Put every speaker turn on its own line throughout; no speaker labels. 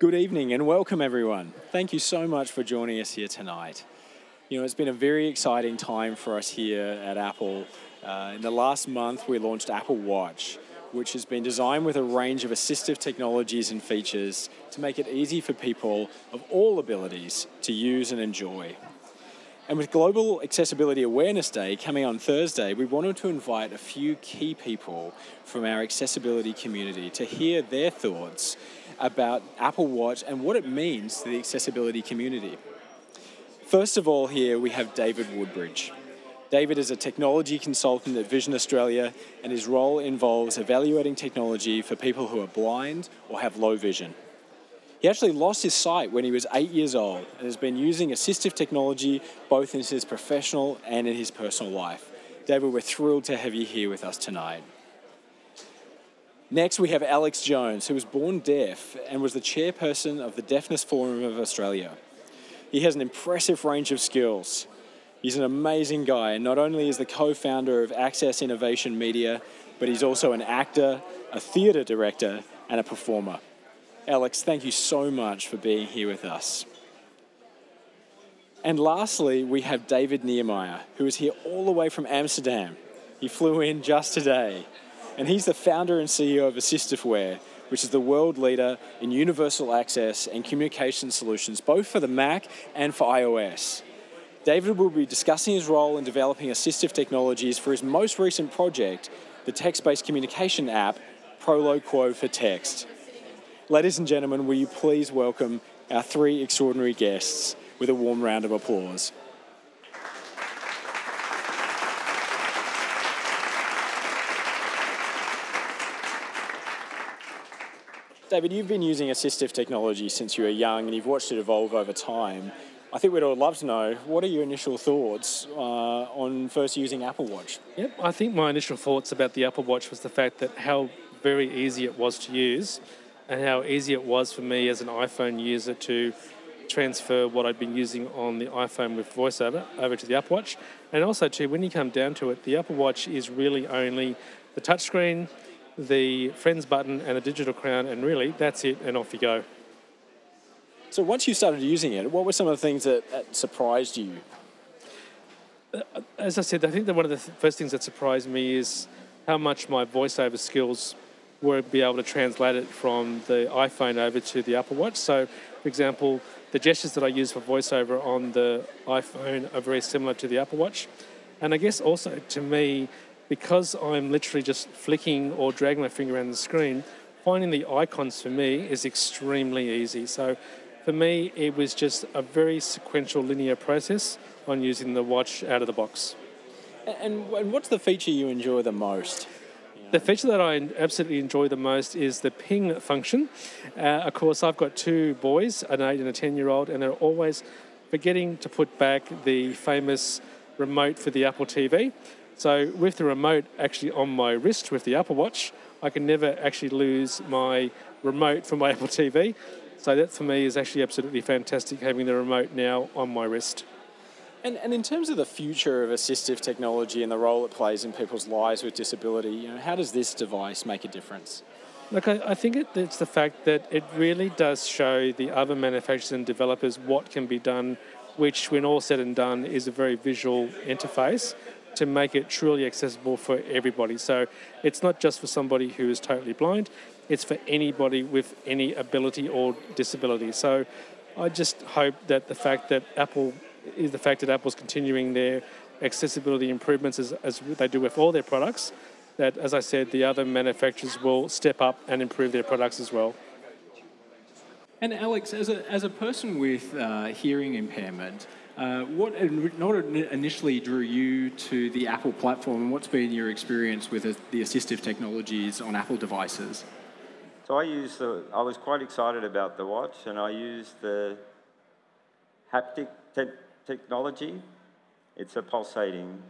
Good evening and welcome, everyone. Thank you so much for joining us here tonight. You know, it's been a very exciting time for us here at Apple. Uh, in the last month, we launched Apple Watch, which has been designed with a range of assistive technologies and features to make it easy for people of all abilities to use and enjoy. And with Global Accessibility Awareness Day coming on Thursday, we wanted to invite a few key people from our accessibility community to hear their thoughts about Apple Watch and what it means to the accessibility community. First of all, here we have David Woodbridge. David is a technology consultant at Vision Australia, and his role involves evaluating technology for people who are blind or have low vision. He actually lost his sight when he was eight years old and has been using assistive technology both in his professional and in his personal life. David, we're thrilled to have you here with us tonight. Next, we have Alex Jones, who was born deaf and was the chairperson of the Deafness Forum of Australia. He has an impressive range of skills. He's an amazing guy, and not only is the co founder of Access Innovation Media, but he's also an actor, a theatre director, and a performer. Alex, thank you so much for being here with us. And lastly, we have David Niemeijer, who is here all the way from Amsterdam. He flew in just today and he's the founder and CEO of Assistiveware, which is the world leader in universal access and communication solutions, both for the Mac and for iOS. David will be discussing his role in developing assistive technologies for his most recent project, the text based communication app Proloquo for Text. Ladies and gentlemen, will you please welcome our three extraordinary guests with a warm round of applause? David, you've been using assistive technology since you were young and you've watched it evolve over time. I think we'd all love to know what are your initial thoughts uh, on first using Apple Watch?
Yep, I think my initial thoughts about the Apple Watch was the fact that how very easy it was to use and how easy it was for me as an iPhone user to transfer what I'd been using on the iPhone with VoiceOver over to the Apple Watch. And also, too, when you come down to it, the Apple Watch is really only the touchscreen the Friends button and a digital crown, and really that's it, and off you go.
So once you started using it, what were some of the things that, that surprised you?
As I said, I think that one of the th- first things that surprised me is how much my voiceover skills were be able to translate it from the iPhone over to the Apple Watch. So, for example, the gestures that I use for voiceover on the iPhone are very similar to the Apple Watch. And I guess also to me, because I'm literally just flicking or dragging my finger around the screen, finding the icons for me is extremely easy. So for me, it was just a very sequential linear process on using the watch out of the box.
And, and what's the feature you enjoy the most?
The feature that I absolutely enjoy the most is the ping function. Uh, of course, I've got two boys, an 8 and a 10 year old, and they're always forgetting to put back the famous remote for the Apple TV. So with the remote actually on my wrist with the Apple Watch, I can never actually lose my remote from my Apple TV. So that for me is actually absolutely fantastic having the remote now on my wrist.
And, and in terms of the future of assistive technology and the role it plays in people's lives with disability, you know, how does this device make a difference?
Look, I, I think it, it's the fact that it really does show the other manufacturers and developers what can be done, which, when all said and done, is a very visual interface to make it truly accessible for everybody. So it's not just for somebody who is totally blind, it's for anybody with any ability or disability. So I just hope that the fact that Apple is the fact that Apple's continuing their accessibility improvements as, as they do with all their products, that as I said, the other manufacturers will step up and improve their products as well.
And Alex, as a, as a person with uh, hearing impairment, uh, what initially drew you to the Apple platform, and what's been your experience with the assistive technologies on Apple devices?
So I used the, I was quite excited about the watch, and I used the haptic te- technology. It's a pulsating.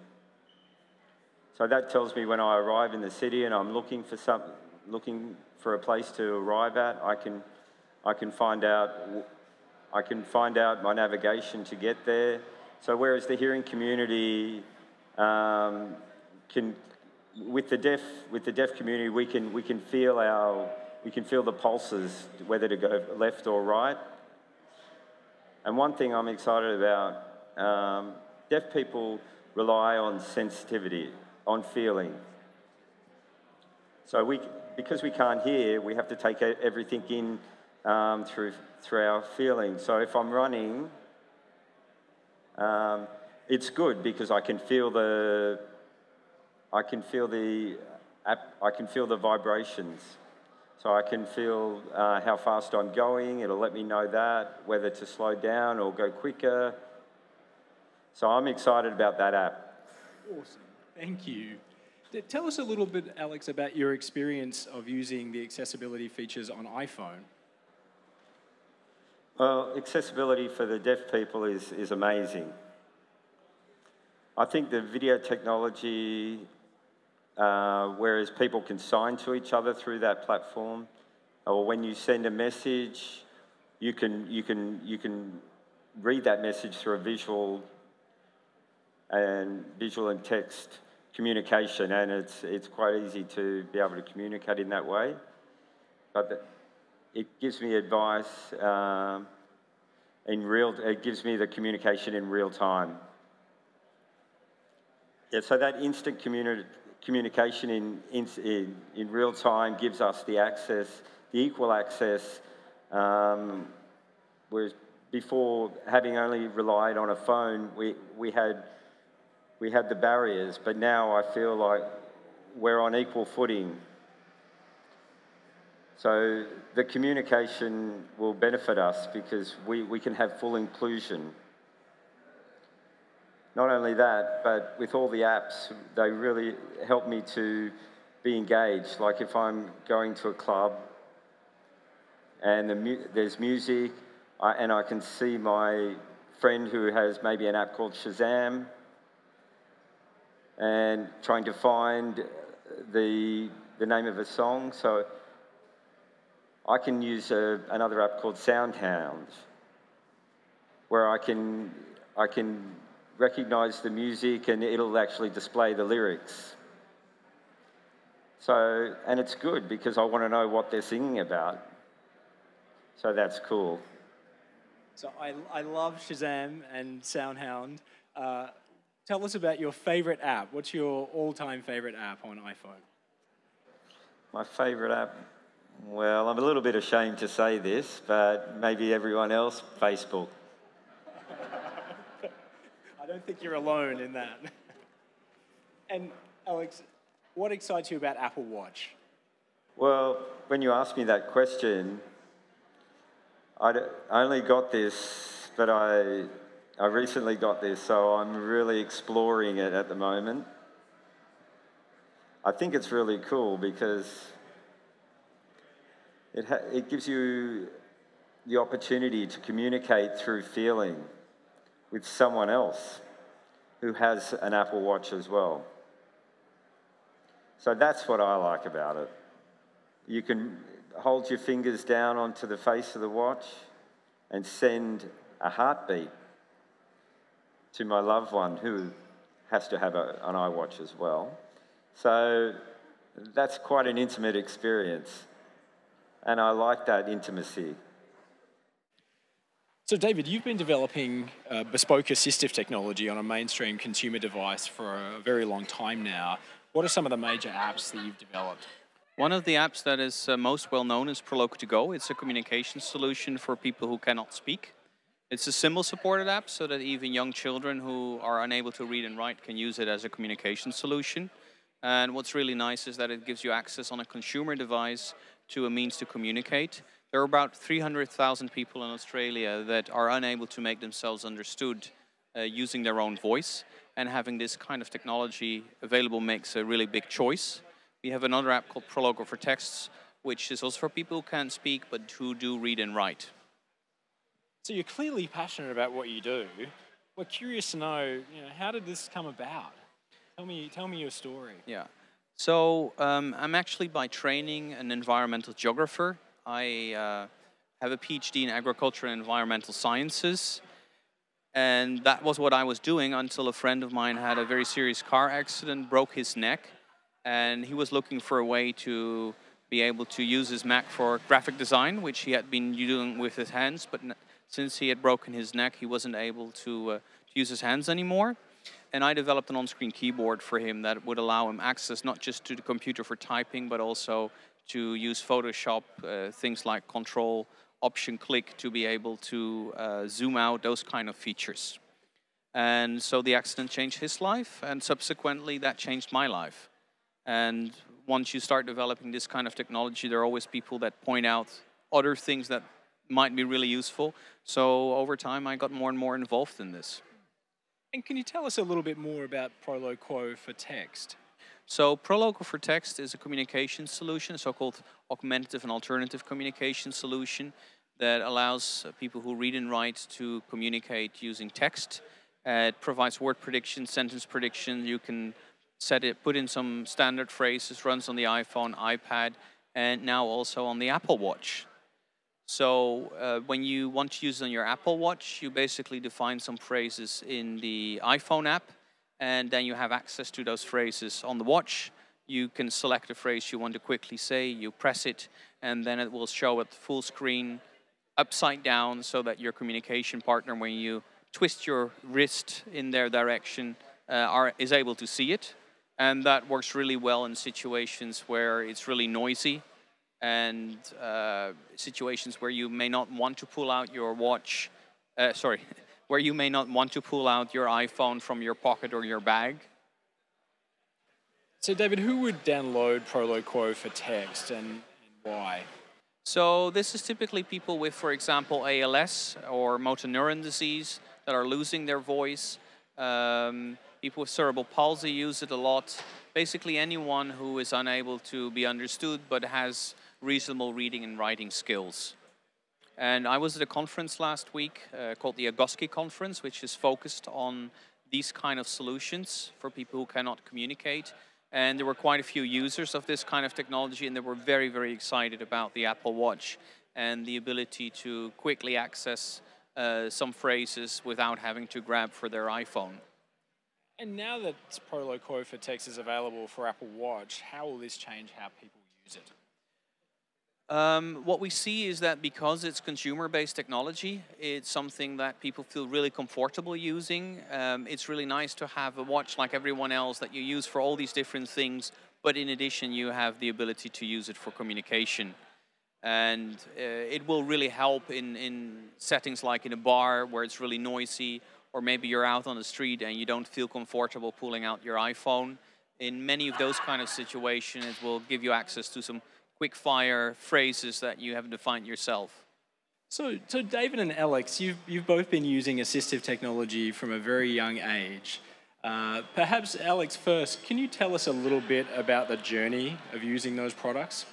So that tells me when I arrive in the city and I'm looking for some, looking for a place to arrive at, I can, I can find out I can find out my navigation to get there. So whereas the hearing community um, can, with the deaf, with the deaf community, we can we can feel our we can feel the pulses, whether to go left or right. And one thing I'm excited about, um, deaf people rely on sensitivity, on feeling. So we, because we can't hear, we have to take everything in um, through, through our feelings. So if I'm running, um, it's good because I can feel the, I can feel the, I can feel the vibrations. So I can feel uh, how fast I'm going. It'll let me know that, whether to slow down or go quicker. So I'm excited about that app.
Awesome. Thank you. Tell us a little bit, Alex, about your experience of using the accessibility features on iPhone.
Well, accessibility for the deaf people is, is amazing. I think the video technology uh, whereas people can sign to each other through that platform. Or when you send a message, you can, you can, you can read that message through a visual and visual and text communication, and it's, it's quite easy to be able to communicate in that way. But the, it gives me advice um, in real, it gives me the communication in real time. Yeah, so that instant communi- communication in, in, in, real time gives us the access, the equal access, um, whereas before having only relied on a phone, we, we, had, we had the barriers, but now I feel like we're on equal footing. So the communication will benefit us because we, we can have full inclusion. Not only that, but with all the apps, they really help me to be engaged. Like if I'm going to a club and the mu- there's music, I, and I can see my friend who has maybe an app called Shazam and trying to find the, the name of a song. So I can use a, another app called SoundHound where I can, I can recognize the music and it'll actually display the lyrics. So, and it's good because I want to know what they're singing about. So that's cool.
So I, I love Shazam and SoundHound. Uh, tell us about your favorite app. What's your all time favorite app on iPhone?
My favorite app? Well, I'm a little bit ashamed to say this, but maybe everyone else, Facebook I
don't think you're alone in that. and Alex, what excites you about Apple Watch?
Well, when you asked me that question, I only got this, but I, I recently got this, so I'm really exploring it at the moment. I think it's really cool because it, ha- it gives you the opportunity to communicate through feeling with someone else who has an Apple Watch as well. So that's what I like about it. You can hold your fingers down onto the face of the watch and send a heartbeat to my loved one who has to have a, an iWatch as well. So that's quite an intimate experience. And I like that intimacy.
So, David, you've been developing uh, bespoke assistive technology on a mainstream consumer device for a very long time now. What are some of the major apps that you've developed?
One of the apps that is uh, most well known is Proloquo to Go. It's a communication solution for people who cannot speak. It's a symbol supported app so that even young children who are unable to read and write can use it as a communication solution. And what's really nice is that it gives you access on a consumer device to a means to communicate. There are about 300,000 people in Australia that are unable to make themselves understood uh, using their own voice, and having this kind of technology available makes a really big choice. We have another app called Proloquo for Texts, which is also for people who can't speak but who do read and write.
So you're clearly passionate about what you do. We're curious to know, you know, how did this come about? Tell me, tell me your story.
Yeah. So um, I'm actually by training an environmental geographer. I uh, have a PhD in agriculture and environmental sciences. And that was what I was doing until a friend of mine had a very serious car accident, broke his neck, and he was looking for a way to be able to use his Mac for graphic design, which he had been doing with his hands, but since he had broken his neck, he wasn't able to, uh, to use his hands anymore. And I developed an on-screen keyboard for him that would allow him access not just to the computer for typing, but also to use Photoshop, uh, things like Control, Option, Click to be able to uh, zoom out, those kind of features. And so the accident changed his life, and subsequently that changed my life. And once you start developing this kind of technology, there are always people that point out other things that might be really useful. So over time, I got more and more involved in this.
And can you tell us a little bit more about Proloquo for text?
So Proloquo for text is a communication solution, a so-called augmentative and alternative communication solution that allows people who read and write to communicate using text. Uh, it provides word prediction, sentence prediction. You can set it, put in some standard phrases, runs on the iPhone, iPad, and now also on the Apple Watch. So uh, when you want to use it on your Apple Watch, you basically define some phrases in the iPhone app, and then you have access to those phrases on the watch. You can select a phrase you want to quickly say, you press it, and then it will show at full screen, upside down, so that your communication partner, when you twist your wrist in their direction, uh, are, is able to see it and that works really well in situations where it's really noisy and uh, situations where you may not want to pull out your watch, uh, sorry, where you may not want to pull out your iPhone from your pocket or your bag.
So, David, who would download Proloquo for text and, and why?
So, this is typically people with, for example, ALS or motor neuron disease that are losing their voice. Um, People with cerebral palsy use it a lot. Basically, anyone who is unable to be understood but has reasonable reading and writing skills. And I was at a conference last week uh, called the AGOSCI Conference, which is focused on these kind of solutions for people who cannot communicate. And there were quite a few users of this kind of technology, and they were very, very excited about the Apple Watch and the ability to quickly access uh, some phrases without having to grab for their iPhone.
And now that Proloquo for text is available for Apple Watch, how will this change how people use it?
Um, what we see is that because it's consumer-based technology, it's something that people feel really comfortable using. Um, it's really nice to have a watch like everyone else that you use for all these different things, but in addition, you have the ability to use it for communication. And uh, it will really help in, in settings like in a bar where it's really noisy or maybe you're out on the street and you don't feel comfortable pulling out your iPhone. In many of those kind of situations, it will give you access to some quick fire phrases that you have defined yourself.
So, so David and Alex, you've, you've both been using assistive technology from a very young age. Uh, perhaps, Alex, first, can you tell us a little bit about the journey of using those products?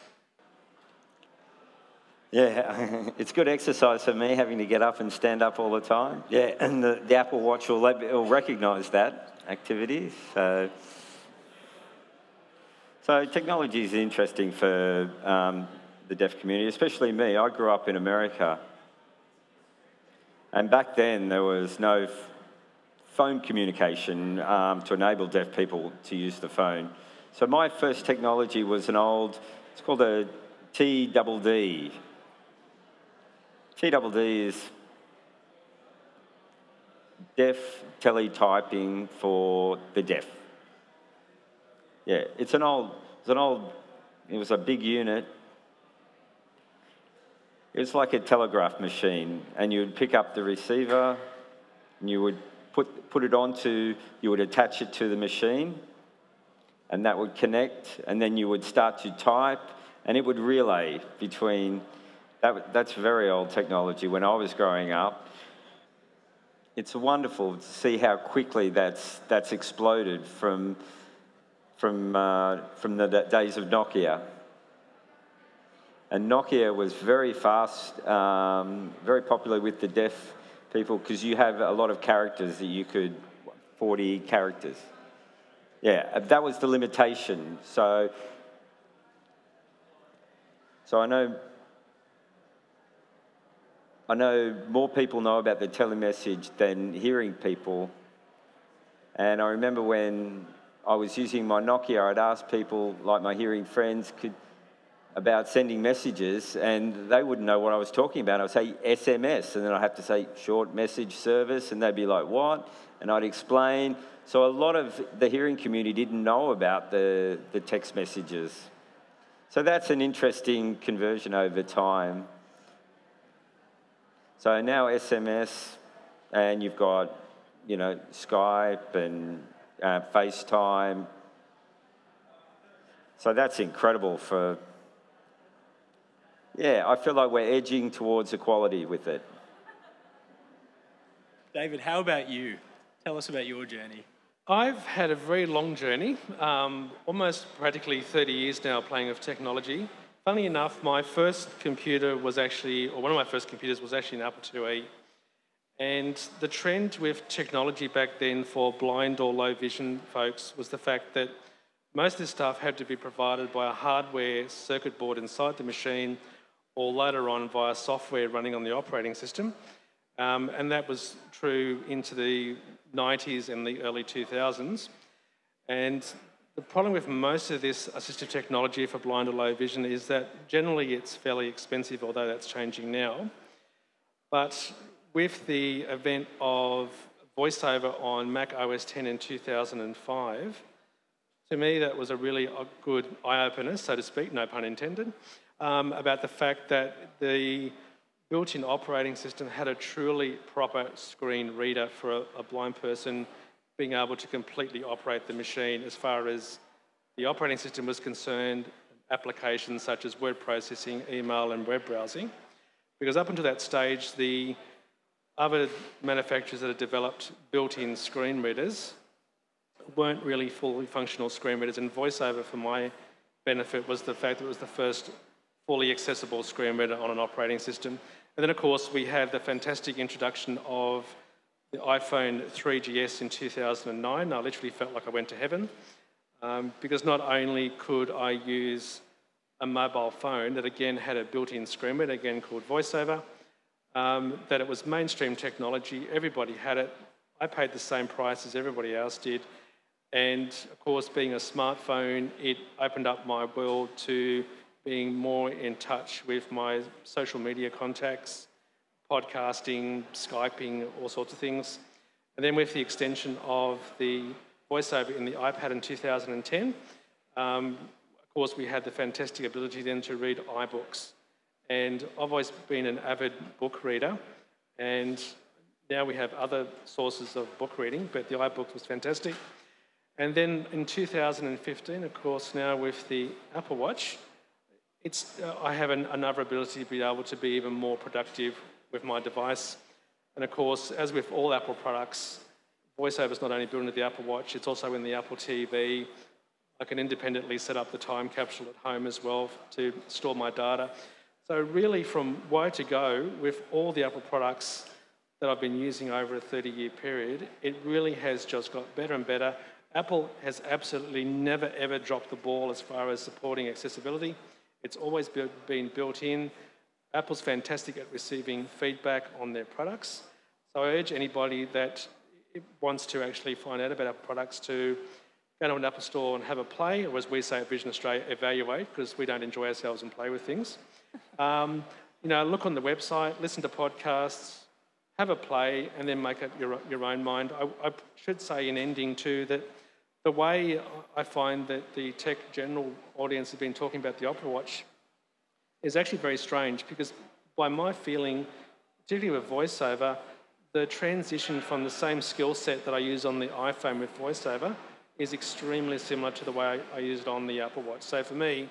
Yeah, it's good exercise for me having to get up and stand up all the time. Yeah, and the, the Apple Watch will, will recognise that activity. So, so technology is interesting for um, the deaf community, especially me. I grew up in America, and back then there was no phone communication um, to enable deaf people to use the phone. So my first technology was an old, it's called a TDD, TDD is deaf teletyping for the deaf. Yeah, it's an old, it's an old, it was a big unit. It was like a telegraph machine, and you would pick up the receiver, and you would put, put it onto, you would attach it to the machine, and that would connect, and then you would start to type, and it would relay between that, that's very old technology. When I was growing up, it's wonderful to see how quickly that's, that's exploded from, from, uh, from the days of Nokia. And Nokia was very fast, um, very popular with the deaf people because you have a lot of characters that you could, 40 characters. Yeah, that was the limitation. So, so I know I know more people know about the telemessage than hearing people. And I remember when I was using my Nokia, I'd ask people, like my hearing friends, could, about sending messages, and they wouldn't know what I was talking about. I would say SMS, and then I'd have to say short message service, and they'd be like, what? And I'd explain. So a lot of the hearing community didn't know about the, the text messages. So that's an interesting conversion over time. So now SMS, and you've got, you know, Skype and uh, FaceTime. So that's incredible for yeah, I feel like we're edging towards equality with it.
David, how about you? Tell us about your journey.
I've had a very long journey, um, almost practically 30 years now playing with technology. Funny enough, my first computer was actually, or one of my first computers was actually an Apple IIe. And the trend with technology back then for blind or low vision folks was the fact that most of this stuff had to be provided by a hardware circuit board inside the machine or later on via software running on the operating system. Um, and that was true into the 90s and the early 2000s. And the problem with most of this assistive technology for blind or low vision is that generally it's fairly expensive, although that's changing now. But with the event of VoiceOver on Mac OS 10 in 2005, to me that was a really good eye opener, so to speak, no pun intended um, about the fact that the built-in operating system had a truly proper screen reader for a, a blind person being able to completely operate the machine as far as the operating system was concerned, applications such as word processing, email, and web browsing. Because up until that stage, the other manufacturers that had developed built-in screen readers weren't really fully functional screen readers, and VoiceOver, for my benefit, was the fact that it was the first fully accessible screen reader on an operating system. And then, of course, we had the fantastic introduction of the iPhone 3GS in 2009. I literally felt like I went to heaven um, because not only could I use a mobile phone that again had a built-in screen reader, again called VoiceOver, um, that it was mainstream technology, everybody had it. I paid the same price as everybody else did. And of course, being a smartphone, it opened up my world to being more in touch with my social media contacts, podcasting, Skyping, all sorts of things. And then with the extension of the voiceover in the iPad in 2010, um, of course, we had the fantastic ability then to read iBooks. And I've always been an avid book reader, and now we have other sources of book reading, but the iBook was fantastic. And then in 2015, of course, now with the Apple Watch, it's, uh, I have an, another ability to be able to be even more productive with my device. And of course, as with all Apple products, VoiceOver is not only built into the Apple Watch, it's also in the Apple TV. I can independently set up the time capsule at home as well to store my data. So really from where to go with all the Apple products that I've been using over a 30-year period, it really has just got better and better. Apple has absolutely never ever dropped the ball as far as supporting accessibility. It's always been built in. Apple's fantastic at receiving feedback on their products. So I urge anybody that wants to actually find out about Apple products to go to an Apple store and have a play, or as we say at Vision Australia, evaluate, because we don't enjoy ourselves and play with things. Um, you know, look on the website, listen to podcasts, have a play, and then make up your, your own mind. I, I should say in ending too that the way I find that the tech general audience has been talking about the Apple Watch is actually very strange because, by my feeling, particularly with VoiceOver, the transition from the same skill set that I use on the iPhone with VoiceOver is extremely similar to the way I, I use it on the Apple Watch. So for me,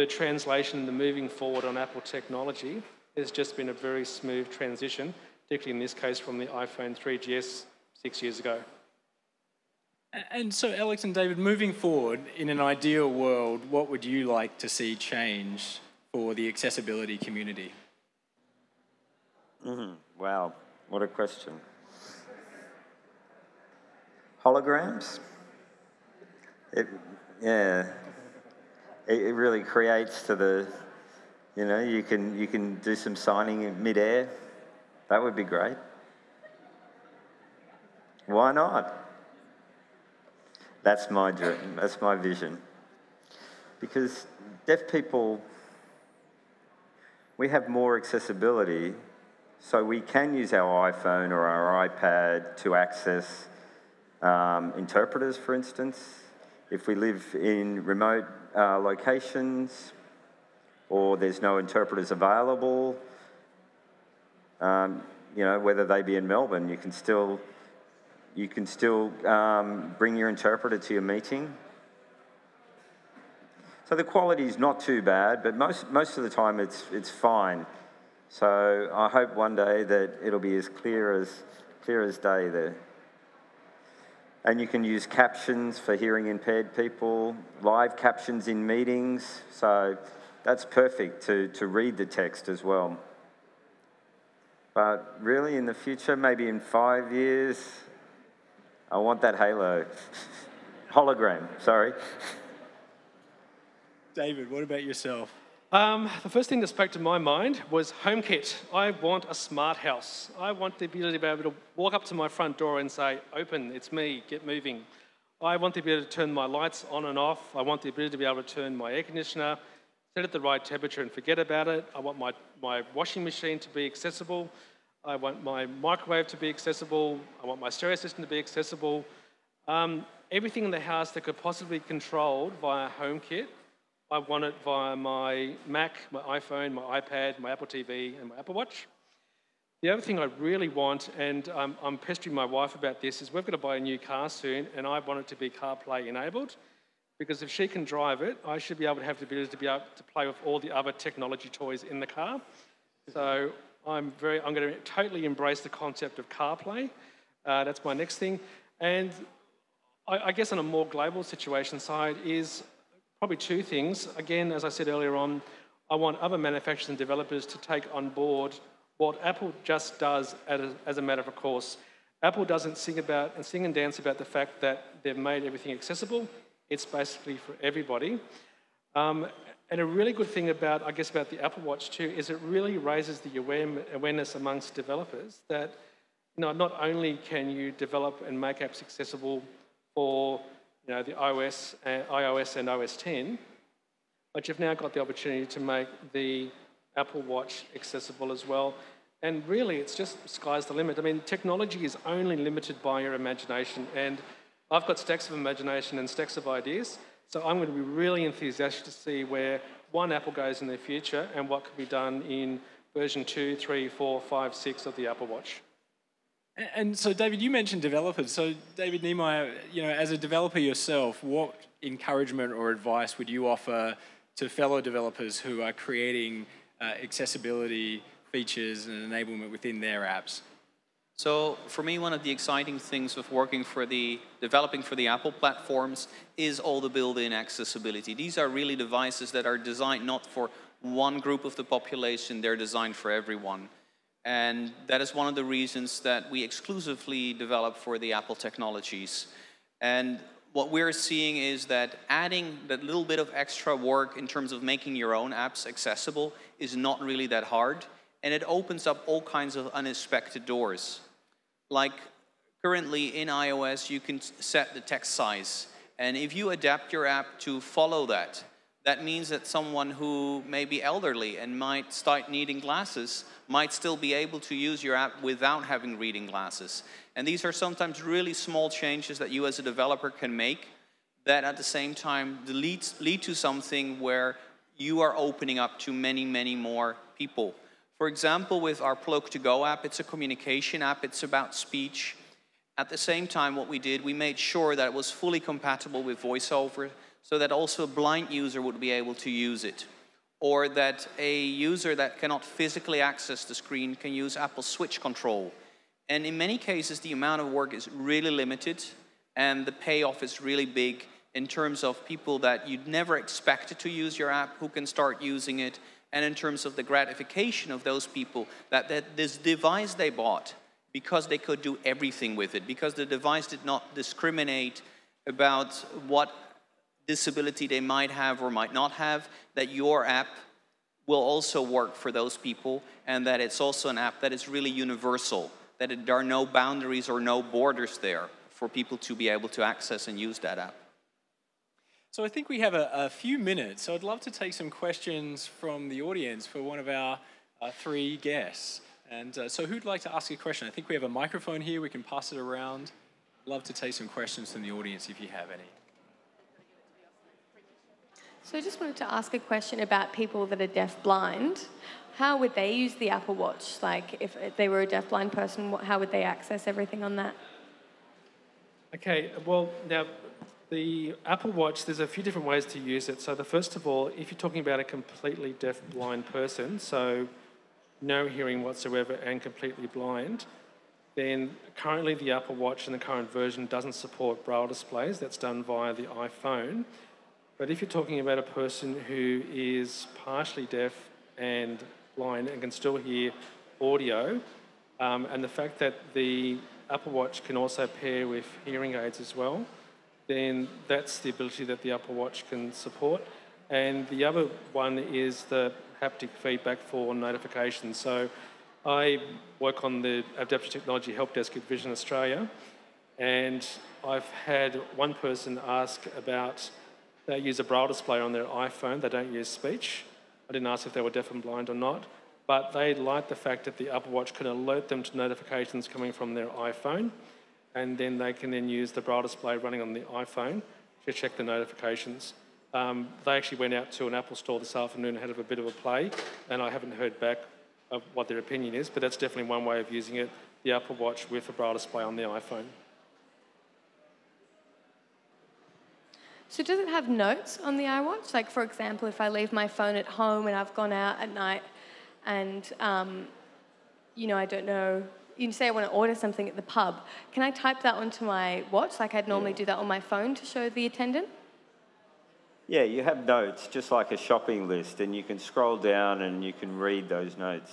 the translation, the moving forward on Apple technology has just been a very smooth transition, particularly in this case from the iPhone 3GS six years ago.
And so, Alex and David, moving forward, in an ideal world, what would you like to see change for the accessibility community?
Mm-hmm. Wow, what a question. Holograms? It, yeah, it, it really creates to the, you know, you can, you can do some signing in midair. That would be great. Why not? That's my dream. That's my vision. Because deaf people we have more accessibility, so we can use our iPhone or our iPad to access um, interpreters, for instance. If we live in remote uh, locations or there's no interpreters available, um, you know, whether they be in Melbourne, you can still you can still um, bring your interpreter to your meeting. So the quality is not too bad, but most, most of the time it's, it's fine. So I hope one day that it'll be as clear as, clear as day there. And you can use captions for hearing impaired people, live captions in meetings. So that's perfect to, to read the text as well. But really, in the future, maybe in five years, I want that halo. Hologram, sorry.
David, what about yourself?
Um, the first thing that spoke to my mind was HomeKit. I want a smart house. I want the ability to be able to walk up to my front door and say, Open, it's me, get moving. I want the ability to turn my lights on and off. I want the ability to be able to turn my air conditioner, set it the right temperature and forget about it. I want my, my washing machine to be accessible. I want my microwave to be accessible. I want my stereo system to be accessible. Um, everything in the house that could possibly be controlled via HomeKit I want it via my Mac, my iPhone, my iPad, my Apple TV, and my Apple Watch. The other thing I really want, and um, I'm pestering my wife about this, is we've got to buy a new car soon, and I want it to be CarPlay enabled. Because if she can drive it, I should be able to have the ability to be able to play with all the other technology toys in the car. So I'm very, I'm going to totally embrace the concept of CarPlay. Uh, that's my next thing. And I, I guess on a more global situation side is Probably two things. Again, as I said earlier on, I want other manufacturers and developers to take on board what Apple just does as a matter of course. Apple doesn't sing about and sing and dance about the fact that they've made everything accessible. It's basically for everybody. Um, and a really good thing about, I guess, about the Apple Watch too, is it really raises the awareness amongst developers that, you know, not only can you develop and make apps accessible for you know, the iOS, uh, iOS and OS 10, but you've now got the opportunity to make the Apple Watch accessible as well. And really, it's just sky's the limit. I mean, technology is only limited by your imagination. And I've got stacks of imagination and stacks of ideas. So I'm going to be really enthusiastic to see where one Apple goes in the future and what can be done in version 2, 3, 4, 5, 6 of the Apple Watch.
And so, David, you mentioned developers. So, David Niemeijer, you know, as a developer yourself, what encouragement or advice would you offer to fellow developers who are creating uh, accessibility features and enablement within their apps?
So for me, one of the exciting things of working for the, developing for the Apple platforms is all the built-in accessibility. These are really devices that are designed not for one group of the population, they're designed for everyone. And that is one of the reasons that we exclusively develop for the Apple technologies. And what we're seeing is that adding that little bit of extra work in terms of making your own apps accessible is not really that hard. And it opens up all kinds of unexpected doors. Like currently in iOS, you can set the text size. And if you adapt your app to follow that, that means that someone who may be elderly and might start needing glasses might still be able to use your app without having reading glasses. And these are sometimes really small changes that you as a developer can make that at the same time lead, lead to something where you are opening up to many, many more people. For example, with our Proloquo2Go app, it's a communication app, it's about speech. At the same time, what we did, we made sure that it was fully compatible with VoiceOver so that also a blind user would be able to use it. Or that a user that cannot physically access the screen can use Apple Switch Control. And in many cases, the amount of work is really limited and the payoff is really big in terms of people that you'd never expected to use your app who can start using it, and in terms of the gratification of those people that, that this device they bought because they could do everything with it, because the device did not discriminate about what disability they might have or might not have, that your app will also work for those people, and that it's also an app that is really universal, that it, there are no boundaries or no borders there for people to be able to access and use that app.
So I think we have a, a, few minutes. So I'd love to take some questions from the audience for one of our uh, three guests. And uh, so who'd like to ask a question? I think we have a microphone here. We can pass it around. Love to take some questions from the audience if you have any.
So I just wanted to ask a question about people that are deaf-blind. How would they use the Apple Watch? Like, if they were a deaf-blind person, how would they access everything on that?
Okay, well, now the Apple Watch, there's a few different ways to use it. So, the first of all, if you're talking about a completely deaf blind person, so no hearing whatsoever and completely blind, then currently the Apple Watch in the current version doesn't support braille displays. That's done via the iPhone. But if you're talking about a person who is partially deaf and blind and can still hear audio, um, and the fact that the Apple Watch can also pair with hearing aids as well, then that's the ability that the Apple Watch can support. And the other one is the haptic feedback for notifications. So I work on the Adaptive Technology Help Desk at Vision Australia, and I've had one person ask about they use a braille display on their iPhone, they don't use speech. I didn't ask if they were deaf and blind or not, but they liked the fact that the Apple Watch can alert them to notifications coming from their iPhone and then they can then use the braille display running on the iPhone to check the notifications. Um, they actually went out to an Apple store this afternoon ahead of a bit of a play, and I haven't heard back of what their opinion is, but that's definitely one way of using it, the Apple Watch with a braille display on the iPhone.
So does it have notes on the iWatch? Like, for example, if I leave my phone at home and I've gone out at night and, um, you know, I don't know you say I want to order something at the pub, can I type that onto my watch like I'd normally do that on my phone to show the attendant?
Yeah, you have notes, just like a shopping list, and you can scroll down and you can read those notes.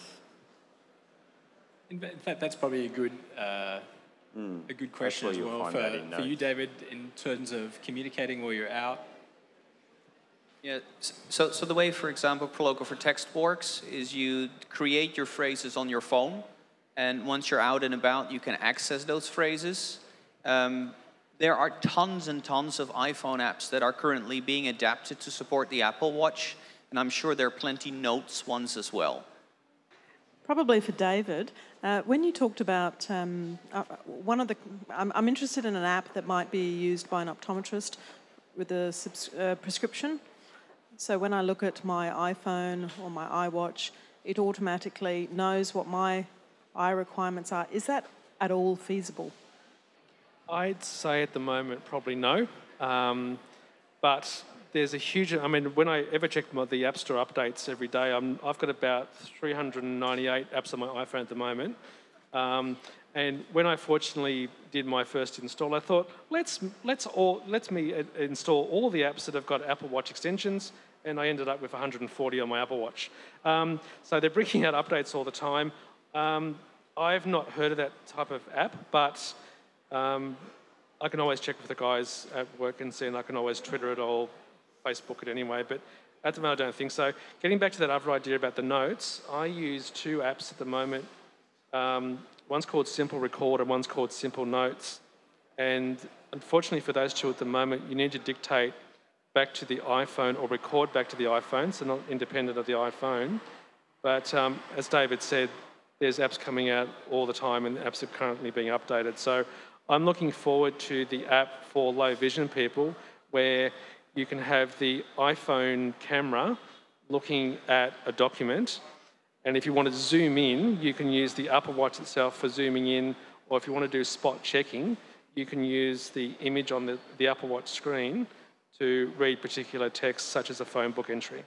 In fact, that's probably a good, uh, mm. a good question as well for, for you, David, in terms of communicating while you're out.
Yeah, so, so the way, for example, Proloquo for Text works is you create your phrases on your phone and once you're out and about, you can access those phrases. Um, there are tons and tons of iPhone apps that are currently being adapted to support the Apple Watch, and I'm sure there are plenty notes ones as well.
Probably for David, uh, when you talked about um, uh, one of the, I'm, I'm, interested in an app that might be used by an optometrist with a subs- uh, prescription. So when I look at my iPhone or my iWatch, it automatically knows what my eye requirements are. Is that at all feasible?
I'd say at the moment probably no. Um, but there's a huge, I mean, when I ever check my, the App Store updates every day, i have got about 398 apps on my iPhone at the moment. Um, and when I fortunately did my first install, I thought, let's, let's, all, let's me install all the apps that have got Apple Watch extensions, and I ended up with 140 on my Apple Watch. Um, so they're bringing out updates all the time. Um, I've not heard of that type of app, but um, I can always check with the guys at work and see, and I can always Twitter it Facebook it anyway. But at the moment, I don't think so. Getting back to that other idea about the notes, I use two apps at the moment. Um, one's called Simple Record and one's called Simple Notes. And unfortunately, for those two at the moment, you need to dictate back to the iPhone or record back to the iPhone, so not independent of the iPhone. But um, as David said, there's apps coming out all the time and apps are currently being updated. So I'm looking forward to the app for low vision people where you can have the iPhone camera looking at a document. And if you want to zoom in, you can use the Apple Watch itself for zooming in. Or if you want to do spot checking, you can use the image on the, the Apple Watch screen to read particular text, such as a phone book entry.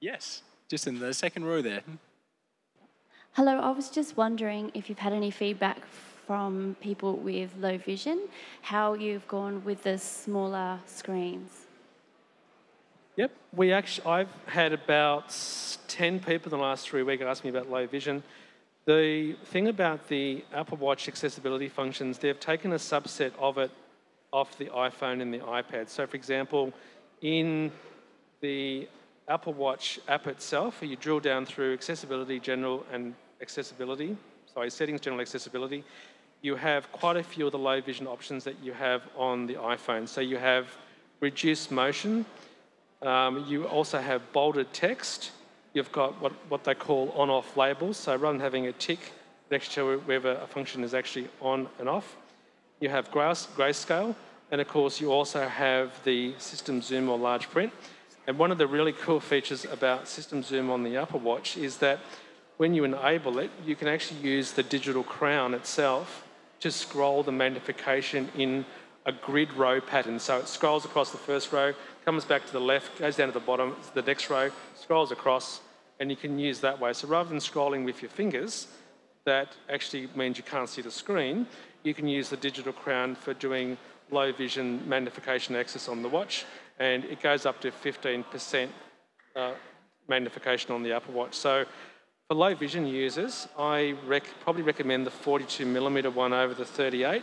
Yes, just in the second row there.
Hello, I was just wondering if you've had any feedback from people with low vision, how you've gone with the smaller screens.
Yep, we actually, I've had about 10 people in the last three weeks ask me about low vision. The thing about the Apple Watch accessibility functions, they've taken a subset of it off the iPhone and the iPad. So, for example, in the Apple Watch app itself, you drill down through accessibility, general, and accessibility, sorry, settings, general accessibility, you have quite a few of the low vision options that you have on the iPhone. So you have reduced motion. Um, you also have bolded text. You've got what, what they call on-off labels. So rather than having a tick next to whether a function is actually on and off, you have grayscale. And of course, you also have the system zoom or large print. And one of the really cool features about system zoom on the Apple Watch is that when you enable it, you can actually use the digital crown itself to scroll the magnification in a grid row pattern. So it scrolls across the first row, comes back to the left, goes down to the bottom, the next row, scrolls across, and you can use that way. So rather than scrolling with your fingers, that actually means you can't see the screen, you can use the digital crown for doing low vision magnification access on the watch, and it goes up to 15% uh, magnification on the Apple Watch. So for low vision users, I rec probably recommend the 42 millimeter one over the 38.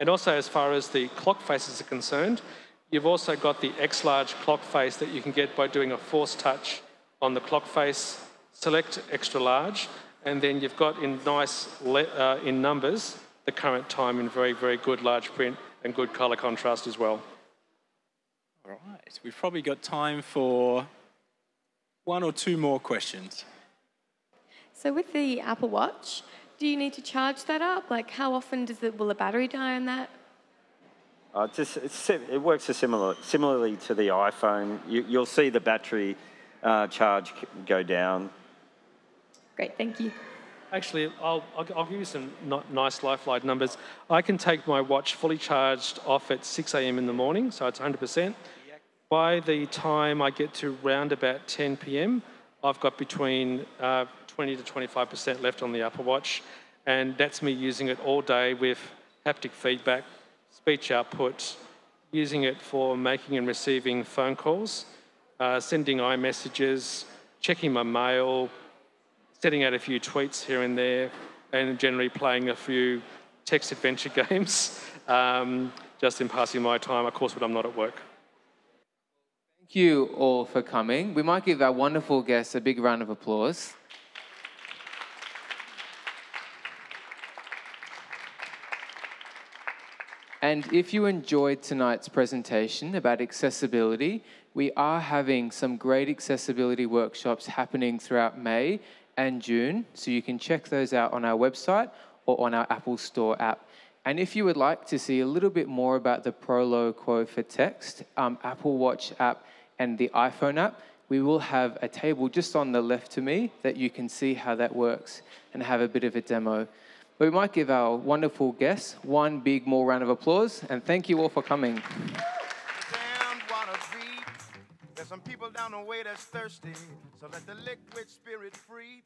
And also, as far as the clock faces are concerned, you've also got the X large clock face that you can get by doing a force touch on the clock face, select extra large, and then you've got in nice uh, in numbers the current time in very, very good large print and good color contrast as well.
All right, we've probably got time for one or two more questions.
So with the Apple Watch, do you need to charge that up? Like, how often does it will the battery die on that?
Uh, just it works similar, similarly to the iPhone. You, will see the battery uh, charge go down.
Great, thank you.
Actually, I'll, I'll, I'll give you some nice lifeline numbers. I can take my watch fully charged off at 6 a.m. in the morning, so it's 100%. By the time I get to round about 10 p.m., I've got between uh, 20 to 25% left on the Apple Watch, and that's me using it all day with haptic feedback, speech output, using it for making and receiving phone calls, uh, sending iMessages, checking my mail, setting out a few tweets here and there, and generally playing a few text adventure games, um, just in passing my time, of course, when I'm not at work.
Thank you all for coming. We might give our wonderful guests a big round of applause. And if you enjoyed tonight's presentation about accessibility, we are having some great accessibility workshops happening throughout May and June. So you can check those out on our website or on our Apple Store app. And if you would like to see a little bit more about the Proloquo4Text, um, Apple Watch app, and the iPhone app, we will have a table just on the left to me that you can see how that works and have a bit of a demo. But we might give our wonderful guests one big more round of applause and thank you all for coming. Some people down the way that's thirsty, so let the liquid spirit free.